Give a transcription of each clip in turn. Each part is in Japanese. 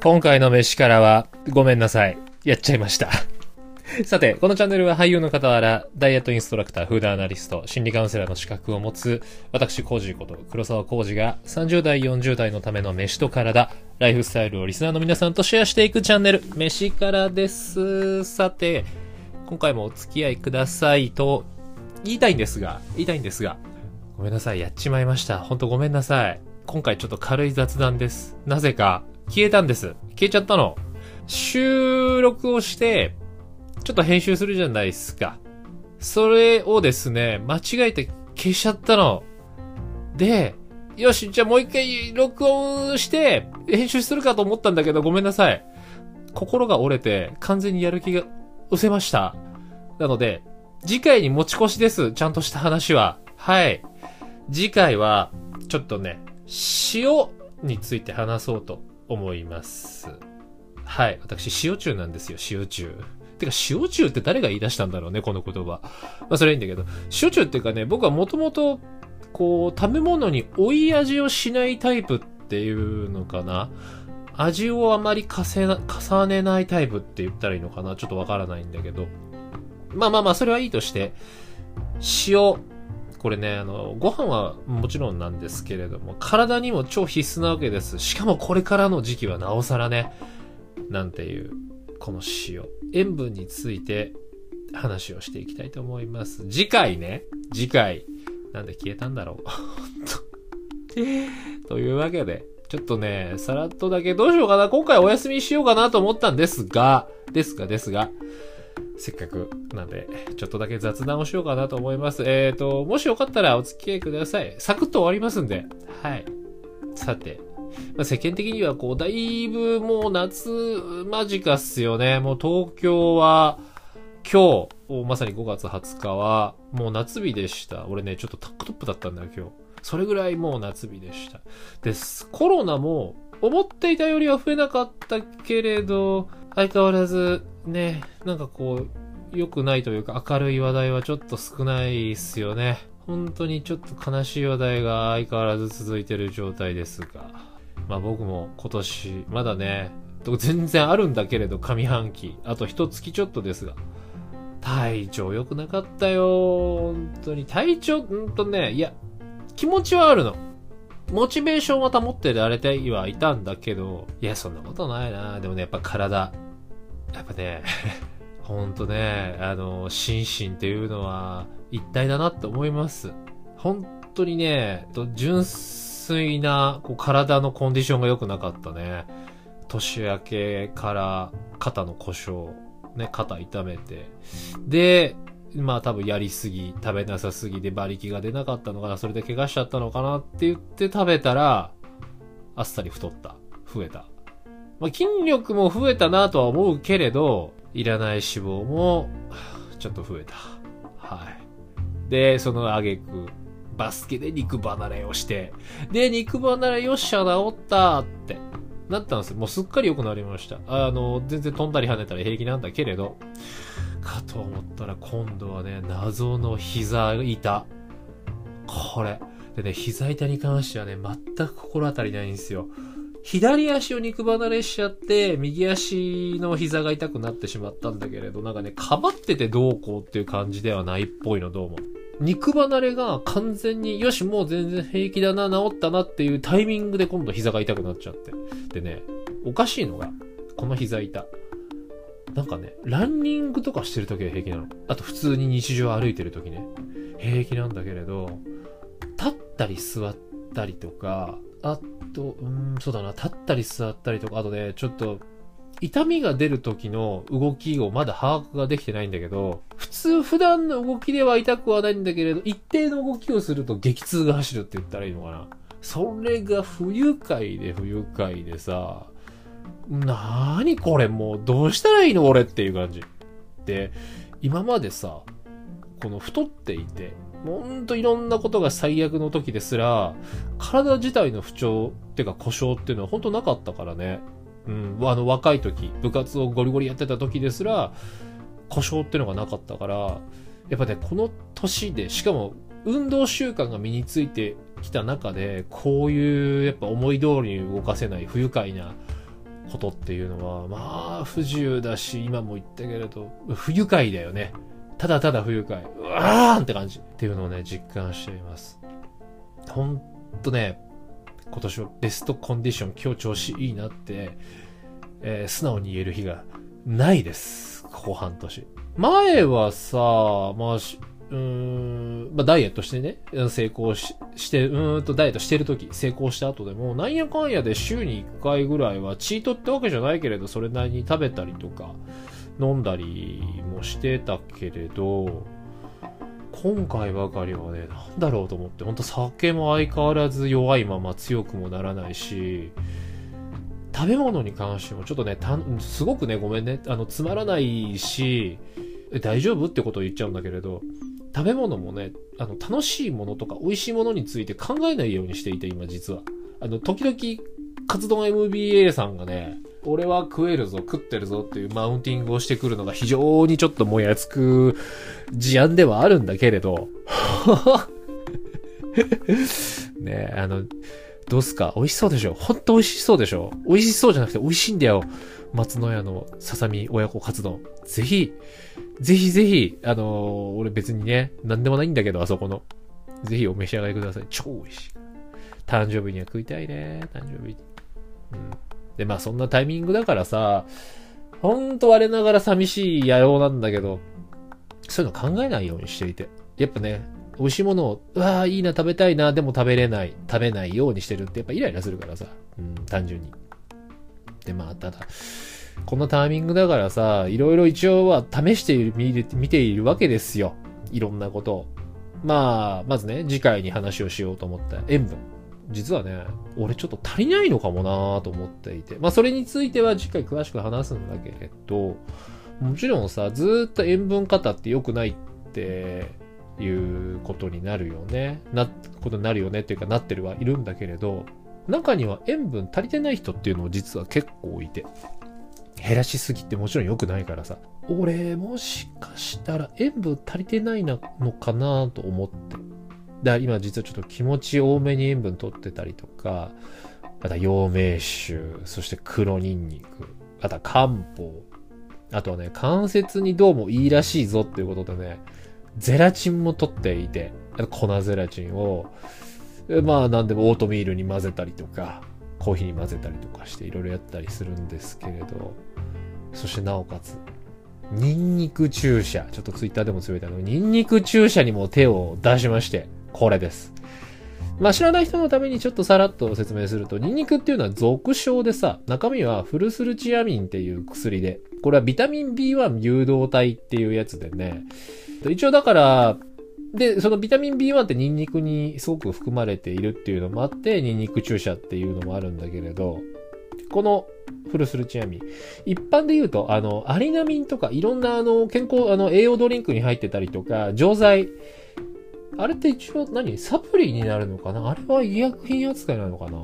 今回の飯からは、ごめんなさい。やっちゃいました。さて、このチャンネルは俳優の傍ら、ダイエットインストラクター、フードアナリスト、心理カウンセラーの資格を持つ、私、コージこと、黒沢コージが、30代、40代のための飯と体、ライフスタイルをリスナーの皆さんとシェアしていくチャンネル、飯からです。さて、今回もお付き合いくださいと、言いたいんですが、言いたいんですが、ごめんなさい、やっちまいました。ほんとごめんなさい。今回ちょっと軽い雑談です。なぜか、消えたんです。消えちゃったの。収録をして、ちょっと編集するじゃないですか。それをですね、間違えて消しちゃったの。で、よし、じゃあもう一回録音して、編集するかと思ったんだけど、ごめんなさい。心が折れて、完全にやる気が失せました。なので、次回に持ち越しです。ちゃんとした話は。はい。次回は、ちょっとね、塩について話そうと思います。はい。私、塩中なんですよ、塩中。てか、塩中って誰が言い出したんだろうね、この言葉。まあ、それはいいんだけど。塩中っていうかね、僕はもともと、こう、食べ物に追い味をしないタイプっていうのかな。味をあまり重ね重ねないタイプって言ったらいいのかなちょっとわからないんだけど。まあまあまあ、それはいいとして、塩。これね、あの、ご飯はもちろんなんですけれども、体にも超必須なわけです。しかもこれからの時期はなおさらね、なんていう、この塩。塩分について話をしていきたいと思います。次回ね、次回。なんで消えたんだろう。というわけで、ちょっとね、さらっとだけどうしようかな。今回お休みしようかなと思ったんですが、ですが、ですが、せっかくなんで、ちょっとだけ雑談をしようかなと思います。えーと、もしよかったらお付き合いください。サクッと終わりますんで。はい。さて、まあ、世間的にはこう、だいぶもう夏間近っすよね。もう東京は、今日、まさに5月20日は、もう夏日でした。俺ね、ちょっとタックトップだったんだよ、今日。それぐらいもう夏日でした。です。コロナも、思っていたよりは増えなかったけれど、相変わらず、ね、なんかこう、良くないというか明るい話題はちょっと少ないっすよね。本当にちょっと悲しい話題が相変わらず続いてる状態ですが。まあ僕も今年、まだね、全然あるんだけれど、上半期。あと一月ちょっとですが。体調良くなかったよ。本当に。体調、うんとね、いや、気持ちはあるの。モチベーションは保ってられてはいたんだけど、いや、そんなことないな。でもね、やっぱ体、やっぱね、ほんとね、あの、心身っていうのは一体だなって思います。本当にね、純粋なこう体のコンディションが良くなかったね。年明けから肩の故障、ね、肩痛めて。で、まあ多分やりすぎ、食べなさすぎで馬力が出なかったのかな、それで怪我しちゃったのかなって言って食べたら、あっさり太った。増えた。まあ筋力も増えたなとは思うけれど、いらない脂肪も、ちょっと増えた。はい。で、その挙句、バスケで肉離れをして、で、肉離れよっしゃ治ったって、なったんですよ。もうすっかり良くなりました。あの、全然飛んだり跳ねたり平気なんだけれど、かと思ったら今度はね、謎の膝痛。これ。でね、膝痛に関してはね、全く心当たりないんですよ。左足を肉離れしちゃって、右足の膝が痛くなってしまったんだけれど、なんかね、かばっててどうこうっていう感じではないっぽいの、どうも。肉離れが完全に、よし、もう全然平気だな、治ったなっていうタイミングで今度膝が痛くなっちゃって。でね、おかしいのが、この膝痛。なんかね、ランニングとかしてる時は平気なの。あと普通に日常歩いてる時ね。平気なんだけれど、立ったり座ったりとか、あと、うん、そうだな、立ったり座ったりとか、あとね、ちょっと、痛みが出る時の動きをまだ把握ができてないんだけど、普通普段の動きでは痛くはないんだけれど、一定の動きをすると激痛が走るって言ったらいいのかな。それが不愉快で不愉快でさ、なーにこれもうどうしたらいいの俺っていう感じ。で、今までさ、この太っていて、ほんといろんなことが最悪の時ですら、体自体の不調っていうか故障っていうのは本当なかったからね。うん、あの若い時、部活をゴリゴリやってた時ですら、故障っていうのがなかったから、やっぱね、この年で、しかも運動習慣が身についてきた中で、こういうやっぱ思い通りに動かせない不愉快なことっていうのは、まあ、不自由だし、今も言ったけれど、不愉快だよね。ただただ不愉快。うわーんって感じ。っていうのをね、実感しています。ほんとね、今年はベストコンディション、今日調子いいなって、えー、素直に言える日がないです。後半年。前はさ、まあ、うーん、まあ、ダイエットしてね、成功しして、うーんとダイエットしてるとき、成功した後でも、なんやかんやで週に1回ぐらいは、チートってわけじゃないけれど、それなりに食べたりとか、飲んだりもしてたけれど、今回ばかりはね、なんだろうと思って、ほんと酒も相変わらず弱いまま強くもならないし、食べ物に関してもちょっとね、すごくね、ごめんね、あの、つまらないし、大丈夫ってことを言っちゃうんだけれど、食べ物もね、あの、楽しいものとか美味しいものについて考えないようにしていて、今実は。あの、時々、カツ丼 MBA さんがね、俺は食えるぞ、食ってるぞっていうマウンティングをしてくるのが非常にちょっともやつく事案ではあるんだけれど、ねあの、どうすか？美味しそうでしょ？ほんと美味しそうでしょ？美味しそうじゃなくて美味しいんだよ。松野屋のささみ親子カツ丼。ぜひ、ぜひぜひ、あのー、俺別にね、なんでもないんだけど、あそこの。ぜひお召し上がりください。超美味しい。誕生日には食いたいね。誕生日。うん。で、まあそんなタイミングだからさ、ほんと我ながら寂しい野郎なんだけど、そういうの考えないようにしていて。やっぱね、美味しいものを、うわーいいな、食べたいな、でも食べれない、食べないようにしてるってやっぱイライラするからさ。うん、単純に。で、まあ、ただ、このタイミングだからさ、いろいろ一応は試している、見ているわけですよ。いろんなことを。まあ、まずね、次回に話をしようと思った塩分。実はね、俺ちょっと足りないのかもなと思っていて。まあ、それについては次回詳しく話すんだけれど、もちろんさ、ずっと塩分過多って良くないっていうことになるよね。な、ことになるよねっていうかなってるはいるんだけれど、中には塩分足りてない人っていうのも実は結構いて。減らしすぎってもちろん良くないからさ。俺、もしかしたら塩分足りてないのかなと思って。だ今実はちょっと気持ち多めに塩分取ってたりとか、また陽明酒、そして黒ニンニク、あとは漢方、あとはね、関節にどうもいいらしいぞっていうことでね、ゼラチンも取っていて、粉ゼラチンを、まあ何でもオートミールに混ぜたりとか、コーヒーに混ぜたりとかしていろいろやったりするんですけれど、そしてなおかつ、ニンニク注射。ちょっとツイッターでもつぶやいたの。ニンニク注射にも手を出しまして、これです。まあ知らない人のためにちょっとさらっと説明すると、ニンニクっていうのは俗称でさ、中身はフルスルチアミンっていう薬で、これはビタミン B1 誘導体っていうやつでね、一応だから、で、そのビタミン B1 ってニンニクにすごく含まれているっていうのもあって、ニンニク注射っていうのもあるんだけれど、このフルスルチアミン。一般で言うと、あの、アリナミンとかいろんなあの、健康、あの、栄養ドリンクに入ってたりとか、錠剤。あれって一応何サプリになるのかな？あれは医薬品扱いなのかな？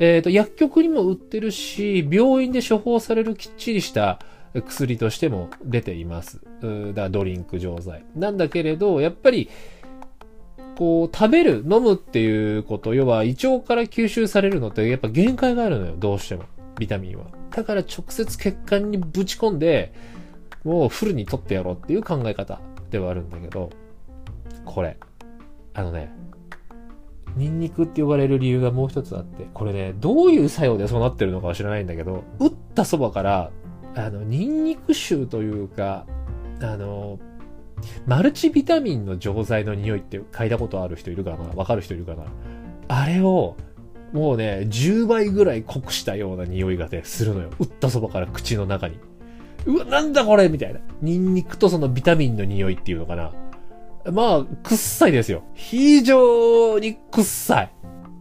えっ、ー、と、薬局にも売ってるし、病院で処方されるきっちりした薬としても出ています。だドリンク錠剤。なんだけれど、やっぱり、こう、食べる、飲むっていうこと、要は胃腸から吸収されるのってやっぱ限界があるのよ、どうしても。ビタミンは。だから直接血管にぶち込んで、もうフルに取ってやろうっていう考え方ではあるんだけど、これ。あのね、ニンニクって呼ばれる理由がもう一つあって、これね、どういう作用でそうなってるのかは知らないんだけど、打ったそばからあの、ニンニク臭というか、あの、マルチビタミンの錠剤の匂いって嗅いだことある人いるかなわかる人いるかなあれを、もうね、10倍ぐらい濃くしたような匂いがね、するのよ。打ったそばから口の中に。うわ、なんだこれみたいな。ニンニクとそのビタミンの匂いっていうのかな。まあ、くっさいですよ。非常にくっさい。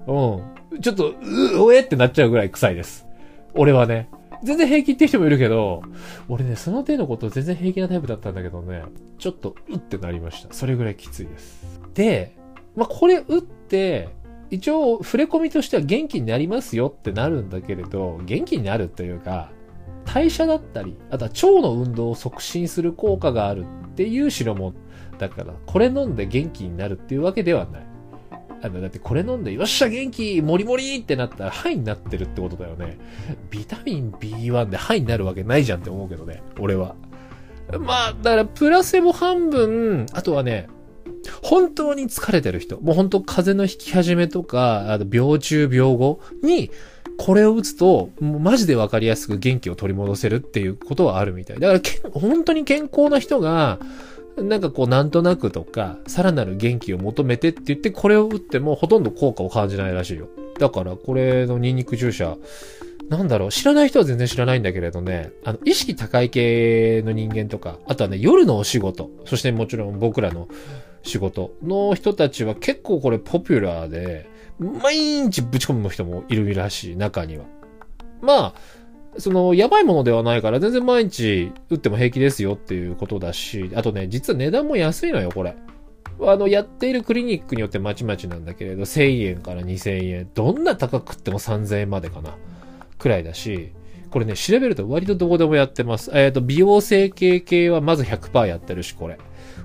うん。ちょっと、う、おえってなっちゃうぐらい臭いです。俺はね。全然平気って人もいるけど、俺ね、その手のこと全然平気なタイプだったんだけどね、ちょっと、うってなりました。それぐらいきついです。で、まあ、これ打って、一応、触れ込みとしては元気になりますよってなるんだけれど、元気になるというか、代謝だったり、あとは腸の運動を促進する効果があるっていう代物だから、これ飲んで元気になるっていうわけではない。あの、だってこれ飲んで、よっしゃ元気もりもりってなったら、ハイになってるってことだよね。ビタミン B1 でハイになるわけないじゃんって思うけどね。俺は。まあ、だからプラセボ半分、あとはね、本当に疲れてる人、もう本当風邪の引き始めとか、あの病中病後に、これを打つと、もうマジでわかりやすく元気を取り戻せるっていうことはあるみたい。だからけ、本当に健康な人が、なんかこう、なんとなくとか、さらなる元気を求めてって言って、これを打ってもほとんど効果を感じないらしいよ。だから、これのニンニク注射、なんだろう、知らない人は全然知らないんだけれどね、あの、意識高い系の人間とか、あとはね、夜のお仕事、そしてもちろん僕らの仕事の人たちは結構これポピュラーで、毎日ぶち込む人もいるらしい、中には。まあ、その、やばいものではないから、全然毎日打っても平気ですよっていうことだし、あとね、実は値段も安いのよ、これ。あの、やっているクリニックによってまちまちなんだけれど、1000円から2000円。どんな高くっても3000円までかな。くらいだし、これね、調べると割とどこでもやってます。えっ、ー、と、美容整形系はまず100%やってるし、これ。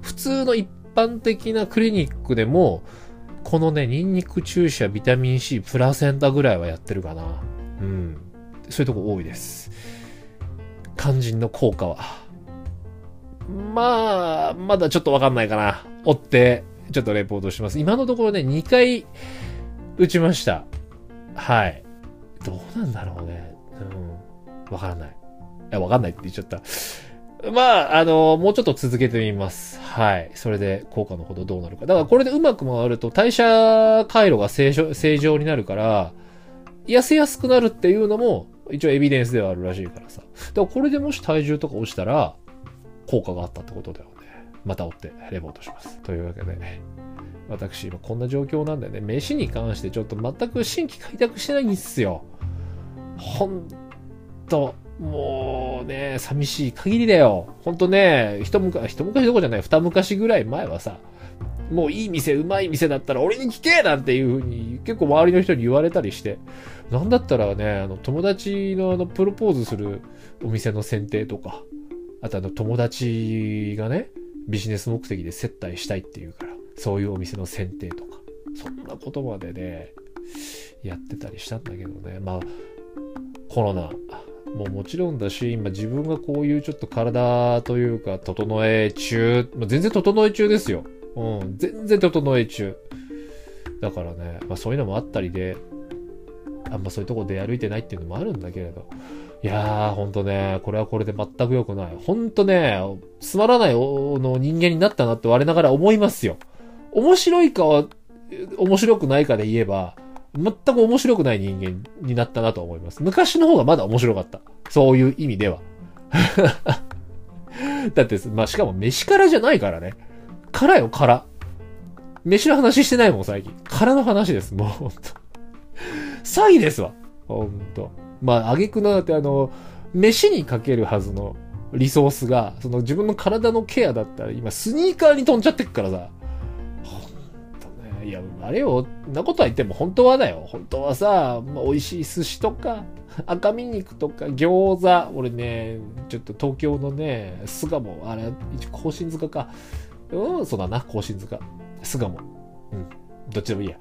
普通の一般的なクリニックでも、このね、ニンニク注射、ビタミン C、プラセンタぐらいはやってるかな。うん。そういうとこ多いです。肝心の効果は。まあ、まだちょっとわかんないかな。追って、ちょっとレポートします。今のところね、2回打ちました。はい。どうなんだろうね。うん。わからない。いや、わかんないって言っちゃった。まあ、あの、もうちょっと続けてみます。はい。それで効果のほどどうなるか。だからこれでうまく回ると代謝回路が正常正常になるから、痩せやすくなるっていうのも一応エビデンスではあるらしいからさ。だからこれでもし体重とか落ちたら、効果があったってことだよね。また追ってレポートします。というわけで、私今こんな状況なんでね、飯に関してちょっと全く新規開拓してないんですよ。ほんと、もうね、寂しい限りだよ。ほんとね、一昔、一昔どころじゃない、二昔ぐらい前はさ、もういい店、うまい店だったら俺に聞けなんていう風に結構周りの人に言われたりして、なんだったらね、あの友達のあのプロポーズするお店の選定とか、あとあの友達がね、ビジネス目的で接待したいっていうから、そういうお店の選定とか、そんなことまでね、やってたりしたんだけどね、まあ、コロナ、もうもちろんだし、今自分がこういうちょっと体というか、整え中、まあ、全然整え中ですよ。うん、全然整え中。だからね、まあそういうのもあったりで、あんまそういうとこ出歩いてないっていうのもあるんだけれど。いやー、ほんとね、これはこれで全く良くない。ほんとね、つまらないの人間になったなって我ながら思いますよ。面白いかは、面白くないかで言えば、全く面白くない人間になったなと思います。昔の方がまだ面白かった。そういう意味では。だって、まあ、しかも飯からじゃないからね。からよ、から。飯の話してないもん、最近。からの話です、もう、ほんと。詐欺ですわ。ほんと。まあ、あげくのだってあの、飯にかけるはずのリソースが、その自分の体のケアだったら、今スニーカーに飛んじゃってっからさ。ほんとね。いや、あれよ、なことは言っても本当はだよ。本当はさ、まあ、美味しい寿司とか、赤身肉とか餃子。俺ね、ちょっと東京のね、巣鴨、あれ、甲信塚か。うん、そうだな、甲信塚。巣鴨。うん。どっちでもいいや。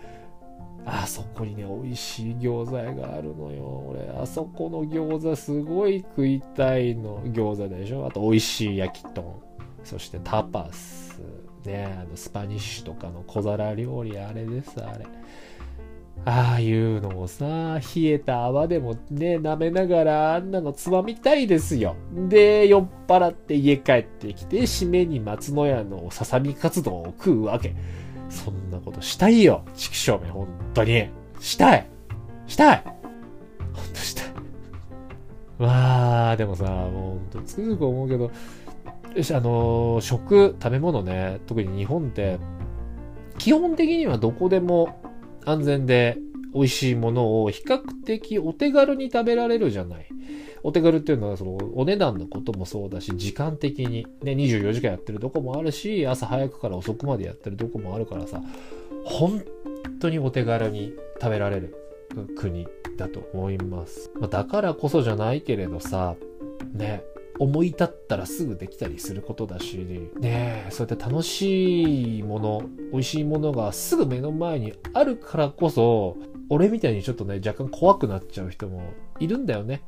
あそこにね、美味しい餃子屋があるのよ。俺、あそこの餃子すごい食いたいの。餃子でしょ？あと、美味しい焼き豚。そしてタパス。ね、あの、スパニッシュとかの小皿料理、あれです、あれ。ああいうのをさ、冷えた泡でもね、舐めながらあんなのつまみたいですよ。で、酔っ払って家帰ってきて、締めに松の屋のささみカツ丼を食うわけ。そんなことしたいよ。畜生め、本当に。したいしたいほんとしたい。わあ、でもさ、もうほんとつくづく思うけど、よし、あの、食、食べ物ね、特に日本って、基本的にはどこでも安全で美味しいものを比較的お手軽に食べられるじゃない。お手軽っていうのはそのお値段のこともそうだし、時間的にね、24時間やってるとこもあるし、朝早くから遅くまでやってるとこもあるからさ、本当にお手軽に食べられる国だと思います。ま、だからこそじゃないけれどさ、ね、思い立ったらすぐできたりすることだし、ねそうやって楽しいもの、美味しいものがすぐ目の前にあるからこそ、俺みたいにちょっとね、若干怖くなっちゃう人もいるんだよね。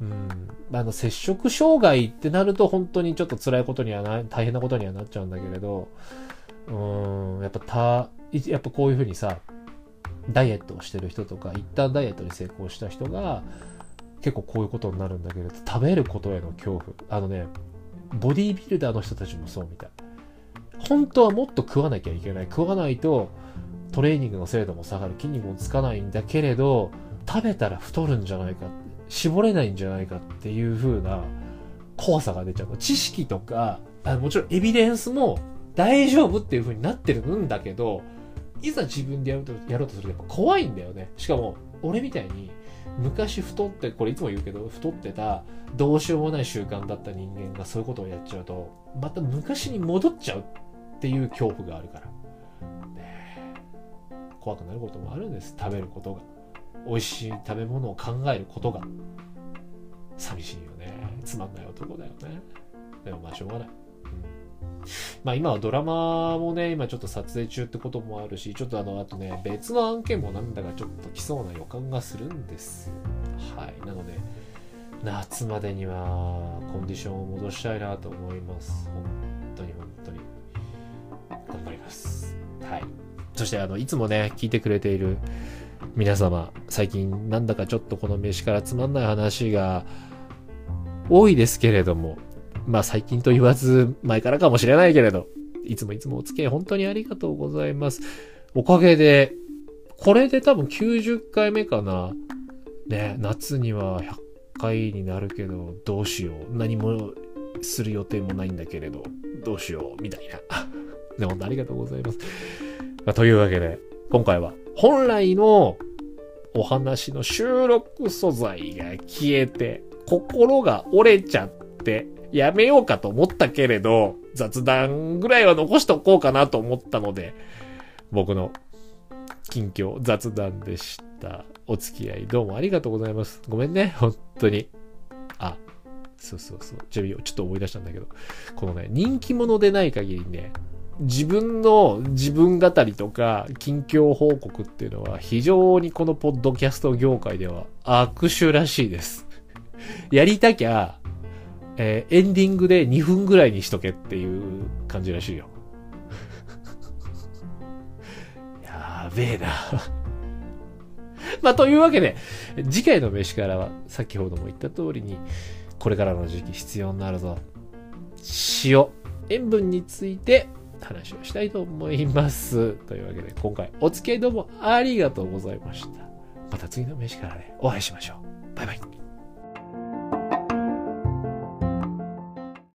うん。あの、接触障害ってなると本当にちょっと辛いことにはな、大変なことにはなっちゃうんだけれど、うん、やっぱた、やっぱこういうふうにさ、ダイエットをしてる人とか、一旦ダイエットに成功した人が、結構こういうことになるんだけど、食べることへの恐怖。あのね、ボディービルダーの人たちもそうみたい。本当はもっと食わなきゃいけない。食わないとトレーニングの精度も下がる。筋肉もつかないんだけれど、食べたら太るんじゃないか。絞れないんじゃないかっていう風な怖さが出ちゃう。知識とか、あもちろんエビデンスも大丈夫っていう風になってるんだけど、いざ自分でやるとやろうとするとやっぱ怖いんだよね。しかも、俺みたいに昔太って、これいつも言うけど、太ってた、どうしようもない習慣だった人間がそういうことをやっちゃうと、また昔に戻っちゃうっていう恐怖があるから。ね、怖くなることもあるんです。食べることが。美味しい食べ物を考えることが。寂しいよね。つまんない男だよね。でもまあしょうがない。まあ今はドラマもね、今ちょっと撮影中ってこともあるし、ちょっとあの、あとね、別の案件もなんだかちょっと来そうな予感がするんですはい。なので、夏までにはコンディションを戻したいなと思います。本当に本当に。頑張ります。はい。そしてあの、いつもね、聞いてくれている皆様、最近なんだかちょっとこの飯からつまんない話が多いですけれども、まあ最近と言わず前からかもしれないけれど、いつもいつもお付き合い本当にありがとうございます。おかげで、これで多分90回目かな。ね、夏には100回になるけど、どうしよう。何もする予定もないんだけれど、どうしよう。みたいな。で、本当ありがとうございます。まあ、というわけで、今回は本来のお話の収録素材が消えて、心が折れちゃって、やめようかと思ったけれど、雑談ぐらいは残しとこうかなと思ったので、僕の近況雑談でした。お付き合いどうもありがとうございます。ごめんね、本当に。あ、そうそうそう。ちなみにちょっと思い出したんだけど、このね、人気者でない限りね、自分の自分語りとか近況報告っていうのは非常にこのポッドキャスト業界では握手らしいです。やりたきゃえー、エンディングで2分ぐらいにしとけっていう感じらしいよ。やべえな まあ、というわけで、次回の飯からは、先ほども言った通りに、これからの時期必要になるぞ。塩、塩分について話をしたいと思います。というわけで、今回お付き合いどうもありがとうございました。また次の飯からね、お会いしましょう。バイバイ。